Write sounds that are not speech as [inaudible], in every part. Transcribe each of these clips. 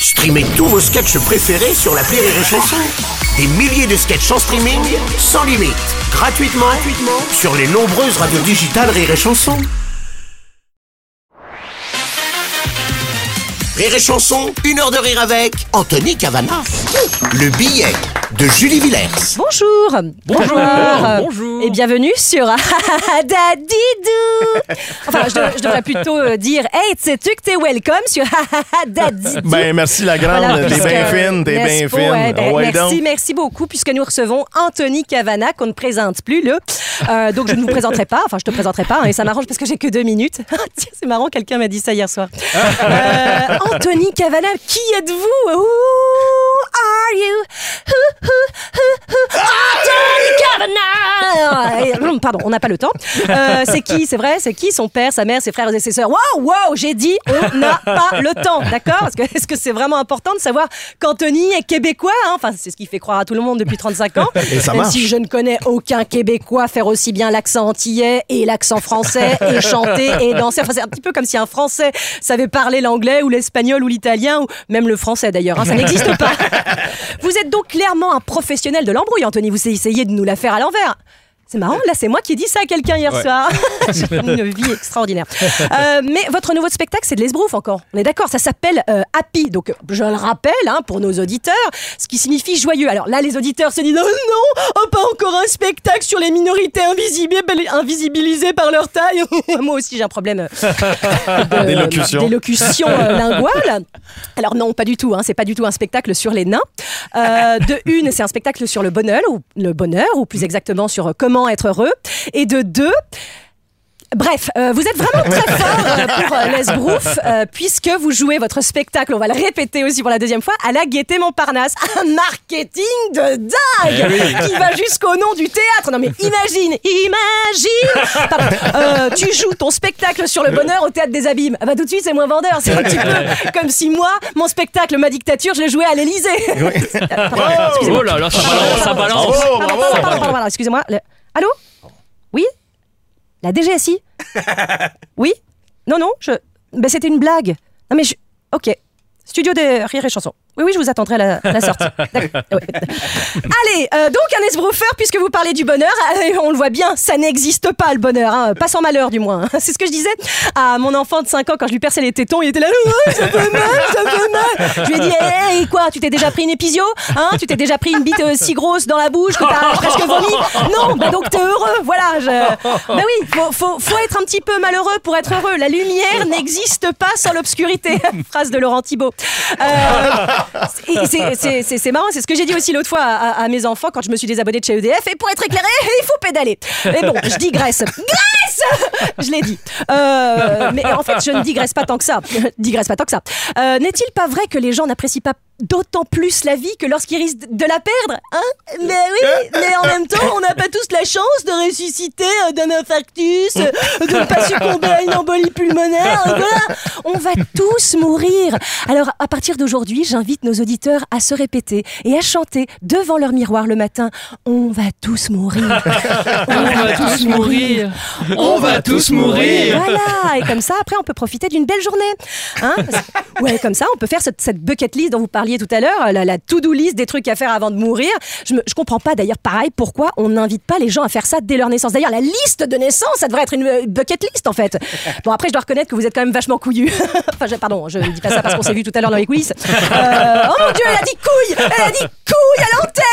Streamez tous vos sketchs préférés sur la Rire et Chanson. Des milliers de sketchs en streaming, sans limite, gratuitement, gratuitement sur les nombreuses radios digitales Rire et Chanson. Rire et Chanson, une heure de rire avec Anthony Cavana. Le billet de Julie Villers. Bonjour. Bonjour. Euh, Bonjour. Et bienvenue sur Dadidou. Enfin, je, dev- je devrais plutôt euh, dire Hey, sais-tu que t'es welcome sur Dadidou. Ben, merci la grande. Voilà, t'es bien fine, t'es bien fine. Ouais, ben, Ouais, merci, donc. merci beaucoup, puisque nous recevons Anthony Cavana, qu'on ne présente plus, là. Euh, donc, je ne vous présenterai pas. Enfin, je te présenterai pas, hein, et ça m'arrange parce que j'ai que deux minutes. [laughs] Tiens, c'est marrant, quelqu'un m'a dit ça hier soir. Euh, Anthony Cavana, qui êtes-vous? Are you? Who, who, who, who? Ah! Anthony Cavana! [laughs] Pardon, on n'a pas le temps. Euh, c'est qui, c'est vrai? C'est qui son père, sa mère, ses frères et ses sœurs? Wow, wow, j'ai dit, on n'a pas le temps, d'accord? Que est-ce que c'est vraiment important de savoir qu'Anthony est québécois? hein Enfin, c'est ce qui fait croire à tout le monde depuis 35 ans. Et ça Même marche. si je ne connais aucun Québécois faire aussi bien l'accent antillais et l'accent français et chanter et danser. Enfin, c'est un petit peu comme si un Français savait parler l'anglais ou l'espagnol ou l'italien ou même le français d'ailleurs. hein, ça n'existe pas. Vous êtes donc clairement un professionnel de l'embrouille, Anthony. Vous essayez de nous la faire à l'envers. C'est marrant, là c'est moi qui ai dit ça à quelqu'un hier soir. [laughs] J'ai une vie extraordinaire. [laughs] Euh, mais votre nouveau spectacle, c'est de l'esbrouf encore. On est d'accord, ça s'appelle euh, Happy. Donc je le rappelle hein, pour nos auditeurs, ce qui signifie joyeux. Alors là, les auditeurs se disent oh non, oh, pas encore un spectacle sur les minorités invisibi- invisibilisées par leur taille. [laughs] moi aussi j'ai un problème euh, D'élocution. euh, linguale. Alors non, pas du tout. Hein, c'est pas du tout un spectacle sur les nains. De une, c'est un spectacle sur le bonheur ou le bonheur, ou plus exactement sur euh, comment être heureux. Et de deux. Bref, euh, vous êtes vraiment très [laughs] fort euh, pour euh, l'esbrouf, euh, puisque vous jouez votre spectacle, on va le répéter aussi pour la deuxième fois, à la Gaîté Montparnasse. Un marketing de dingue qui va jusqu'au nom du théâtre. Non mais imagine, imagine Pardon. Euh, Tu joues ton spectacle sur le bonheur au Théâtre des Abîmes. Ah bah tout de suite, c'est moins vendeur. C'est un petit peu comme si moi, mon spectacle Ma dictature, je le jouais à l'Élysée. Pardon, excusez-moi. Oh là là, ça balance, ça balance. Bravo, Pardon, bravo. pardon, pardon, pardon, pardon, excusez-moi. Le- Allô Oui La DGSI [laughs] Oui Non, non, je. Ben, c'était une blague. Non, mais je. Ok. Studio de rire et chanson. Oui, oui, je vous attendrai à la, à la sortie. [laughs] D'accord. Ouais. Allez, euh, donc un esbroufeur, puisque vous parlez du bonheur, euh, on le voit bien, ça n'existe pas le bonheur, hein, pas sans malheur du moins. C'est ce que je disais à mon enfant de 5 ans quand je lui perçais les tétons, il était là, ça fait mal, ça fait mal. Je lui ai dit, hé, quoi, tu t'es déjà pris une épisio Hein Tu t'es déjà pris une bite euh, si grosse dans la bouche que t'as [laughs] presque vomi Non, bah donc t'es heureux, voilà. Je... Bah oui, faut, faut, faut être un petit peu malheureux pour être heureux. La lumière n'existe pas sans l'obscurité. [laughs] Phrase de Laurent Thibault. Euh, c'est- marrant, c'est ce que j'ai dit aussi l'autre fois à, mes enfants quand je me suis désabonnée de chez EDF. Et pour être éclairé, [laughs] il faut pédaler. Mais bon, je digresse. Graisse Je l'ai dit. Euh, mais en fait, je ne digresse pas tant que ça. [laughs] digresse pas tant que ça. Euh, N'est-il pas vrai que les gens n'apprécient pas d'autant plus la vie que lorsqu'ils risquent de la perdre Hein Mais oui, mais en même temps, on n'a pas tous la chance de ressusciter euh, d'un infarctus, euh, de ne pas succomber à une embolie pulmonaire. Voilà, on va tous mourir. Alors, à partir d'aujourd'hui, j'invite nos auditeurs à se répéter et à chanter devant leur miroir le matin. On va tous mourir. [laughs] On va tous mourir. On va tous mourir. Voilà, et comme ça, après, on peut profiter d'une belle journée. Hein ouais, comme ça, on peut faire cette, cette bucket list dont vous parliez tout à l'heure, la, la to-do list des trucs à faire avant de mourir. Je, je comprends pas d'ailleurs, pareil, pourquoi on n'invite pas les gens à faire ça dès leur naissance. D'ailleurs, la liste de naissance, ça devrait être une euh, bucket list en fait. [laughs] Bon, après, je dois reconnaître que vous êtes quand même vachement couillu. [laughs] enfin, je- pardon, je ne dis pas ça parce qu'on s'est vu tout à l'heure dans les coulisses. Euh, oh mon dieu, elle a dit couille Elle a dit couille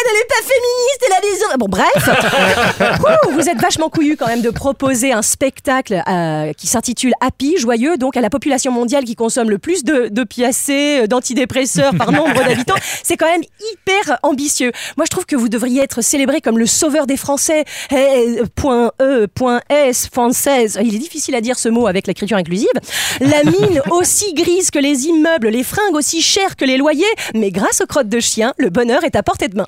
elle est pas féministe, elle a des... Bon, bref. [laughs] Ouh, vous êtes vachement couillu quand même de proposer un spectacle euh, qui s'intitule Happy, joyeux, donc à la population mondiale qui consomme le plus de, de piacés, euh, d'antidépresseurs par nombre [laughs] d'habitants. C'est quand même hyper ambitieux. Moi, je trouve que vous devriez être célébré comme le sauveur des Français. Eh, eh, point E, point S, française. Il est difficile à dire ce mot avec l'écriture inclusive. La mine [laughs] aussi grise que les immeubles, les fringues aussi chères que les loyers, mais grâce aux crottes de chien, le bonheur est à portée de main.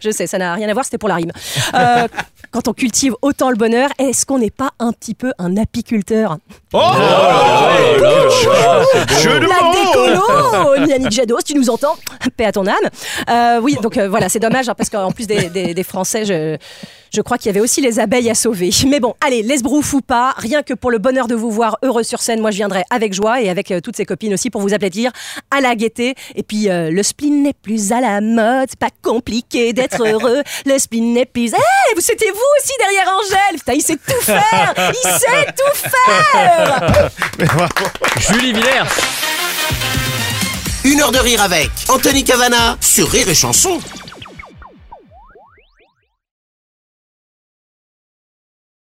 Je sais, ça n'a rien à voir, c'était pour la rime. Euh, quand on cultive autant le bonheur, est-ce qu'on n'est pas un petit peu un apiculteur Oh mots décolo Yannick Jadot, si tu nous entends, paix à ton âme. Euh, oui, donc euh, voilà, c'est dommage, hein, parce qu'en plus des, des- des Français, je... Je crois qu'il y avait aussi les abeilles à sauver. Mais bon, allez, l'esbrouf ou pas, rien que pour le bonheur de vous voir heureux sur scène, moi je viendrai avec joie et avec euh, toutes ces copines aussi pour vous applaudir à la gaieté. Et puis, euh, le spleen n'est plus à la mode, c'est pas compliqué d'être heureux. Le spleen n'est plus... Eh, c'était vous aussi derrière Angèle Putain, il sait tout faire Il sait tout faire [laughs] Julie Villers. Une heure de rire avec Anthony Cavana sur Rire et Chanson.